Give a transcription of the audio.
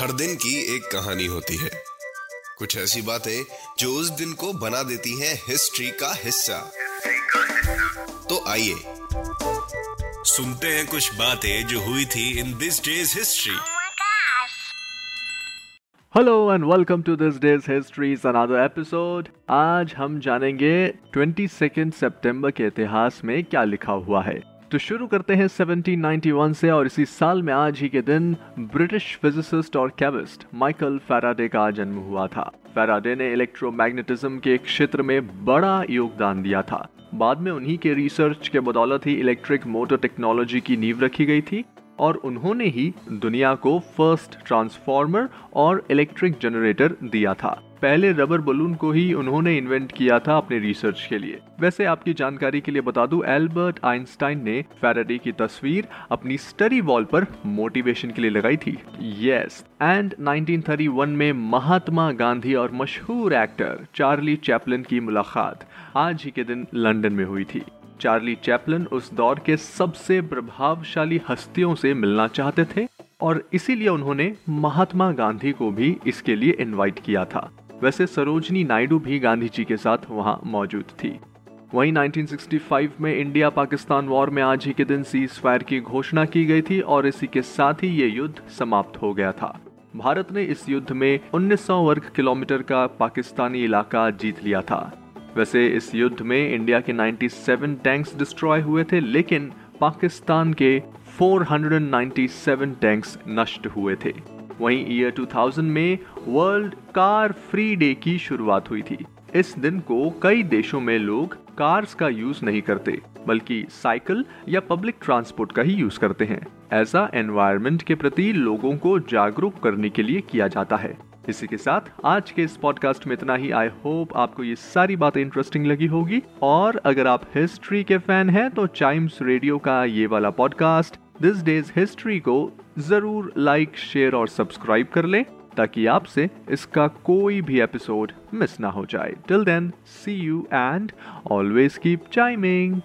हर दिन की एक कहानी होती है। कुछ ऐसी बातें जो उस दिन को बना देती हैं हिस्ट्री का हिस्सा। तो आइए सुनते हैं कुछ बातें जो हुई थी in this day's history. Hello and welcome to this day's history another episode आज हम जानेंगे 22 सितंबर के इतिहास में क्या लिखा हुआ है। तो शुरू करते हैं 1791 से और इसी साल में आज ही के दिन ब्रिटिश फिजिसिस्ट और केमिस्ट माइकल फैराडे का जन्म हुआ था। फैराडे ने इलेक्ट्रोमैग्नेटिज्म के क्षेत्र में बड़ा योगदान दिया था। बाद में उन्हीं के रिसर्च के बदौलत ही इलेक्ट्रिक मोटर टेक्नोलॉजी की नींव रखी गई थी। और उन्होंने ही दुनिया को फ़र्स्ट ट्रांसफॉर्मर और इलेक्ट्रिक जनरेटर दिया था। पहले रबर बलून को ही उन्होंने इन्वेंट किया था अपने रिसर्च के लिए। वैसे आपकी जानकारी के लिए बता दूँ एल्बर्ट आइंस्टाइन ने फैराडे की तस्वीर अपनी स्टडी वॉल पर मोटिवेशन के लिए लगाई थी। यस एंड 1931 में महात्मा गांधी और मशहूर एक्टर चार्ली चैपलिन की मुलाकात आज ही के दिन लंदन में हुई थी। चार्ली चैपलिन उस दौर के सबसे प्रभावशाली हस्तियों से मिलना चाहते थे और इसीलिए उन्होंने महात्मा गांधी को भी इसके लिए इनवाइट किया था। वैसे सरोजनी नायडू भी गांधी जी के साथ वहाँ मौजूद थी। वहीं 1965 में इंडिया पाकिस्तान वॉर में आज ही के दिन सीज फायर की घोषणा की गई थी और इसी के साथ ही ये युद्ध समाप्त हो गया था। भारत ने इस युद्ध में 1900 वर्ग किलोमीटर का पाकिस्तानी इलाका जीत लिया था। वैसे इस युद्ध में इंडिया के 97 टैंक्स डिस्ट्रॉय हुए थे, लेकिन पाकिस्तान के 497 टैंक्स नष्ट हुए थे। वहीं ईयर 2000 में वर्ल्ड कार फ्री डे की शुरुआत हुई थी। इस दिन को कई देशों में लोग कार्स का यूज़ नहीं करते, बल्कि साइकिल या पब्लिक ट्रांसपोर्ट का ही यूज़ करते हैं। ऐसा एनवायरनमेंट के प्रति लोगों को जागरूक करने के लिए किया जाता है। इसी के साथ आज के इस पॉडकास्ट में इतना ही। आई होप आपको ये सारी बातें इंटरेस्टिंग लगी होगी। और अगर आप हिस्ट्री के फ़ैन हैं तो चाइम्स रेडियो का ये वाला पॉडकास्ट दिस डेज़ हिस्ट्री को ज़रूर लाइक शेयर और सब्सक्राइब कर लें, ताकि आपसे इसका कोई भी एपिसोड मिस ना हो जाए। Till then see you and always keep chiming